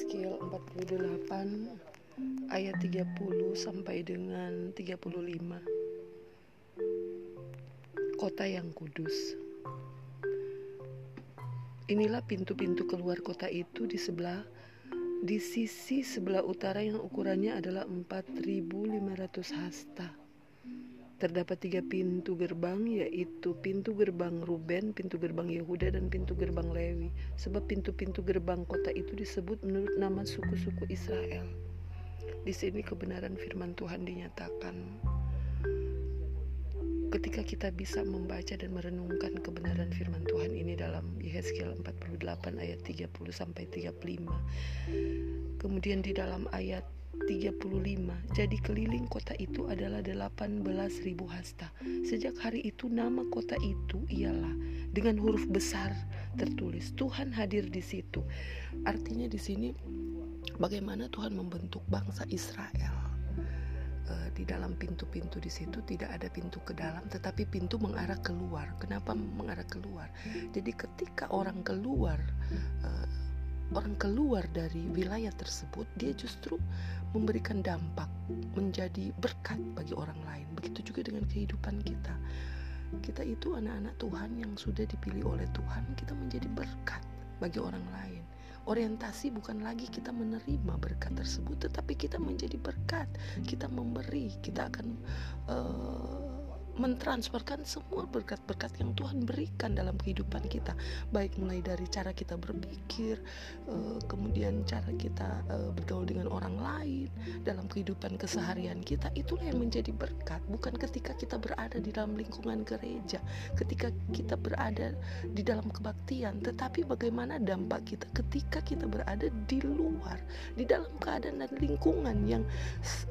Yeskil 48 ayat 30 sampai dengan 35. Kota yang kudus. Inilah pintu-pintu keluar kota itu di sebelah di sisi sebelah utara yang ukurannya adalah 4500 hasta Terdapat tiga pintu gerbang yaitu pintu gerbang Ruben, pintu gerbang Yehuda dan pintu gerbang Lewi. Sebab pintu-pintu gerbang kota itu disebut menurut nama suku-suku Israel. Di sini kebenaran firman Tuhan dinyatakan ketika kita bisa membaca dan merenungkan kebenaran firman Tuhan ini dalam Yehezkiel 48 ayat 30 sampai 35. Kemudian di dalam ayat 35 Jadi keliling kota itu adalah 18.000 hasta. Sejak hari itu nama kota itu ialah Dengan huruf besar tertulis Tuhan hadir di situ. Artinya di sini Bagaimana Tuhan membentuk bangsa Israel? Uh, di dalam pintu-pintu di situ tidak ada pintu ke dalam tetapi pintu mengarah keluar. Kenapa mengarah keluar? Jadi ketika orang keluar uh, orang keluar dari wilayah tersebut dia justru memberikan dampak menjadi berkat bagi orang lain begitu juga dengan kehidupan kita kita itu anak-anak Tuhan yang sudah dipilih oleh Tuhan kita menjadi berkat bagi orang lain Orientasi bukan lagi kita menerima berkat tersebut, tetapi kita menjadi berkat. Kita memberi, kita akan uh, mentransferkan semua berkat-berkat yang Tuhan berikan dalam kehidupan kita. Baik mulai dari cara kita berpikir eh, kemudian cara kita eh, bergaul dengan orang lain dalam kehidupan keseharian kita itulah yang menjadi berkat. Bukan ketika kita berada di dalam lingkungan gereja ketika kita berada di dalam kebaktian tetapi bagaimana dampak kita ketika kita berada di luar di dalam keadaan dan lingkungan yang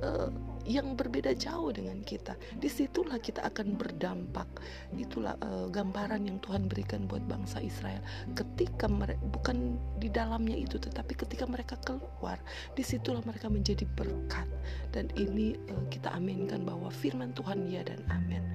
uh, yang berbeda jauh dengan kita. Di situlah kita akan berdampak. Itulah uh, gambaran yang Tuhan berikan buat bangsa Israel. Ketika mereka bukan di dalamnya itu tetapi ketika mereka keluar di situlah mereka menjadi berkat. Dan ini uh, kita aminkan bahwa firman Tuhan ya dan amin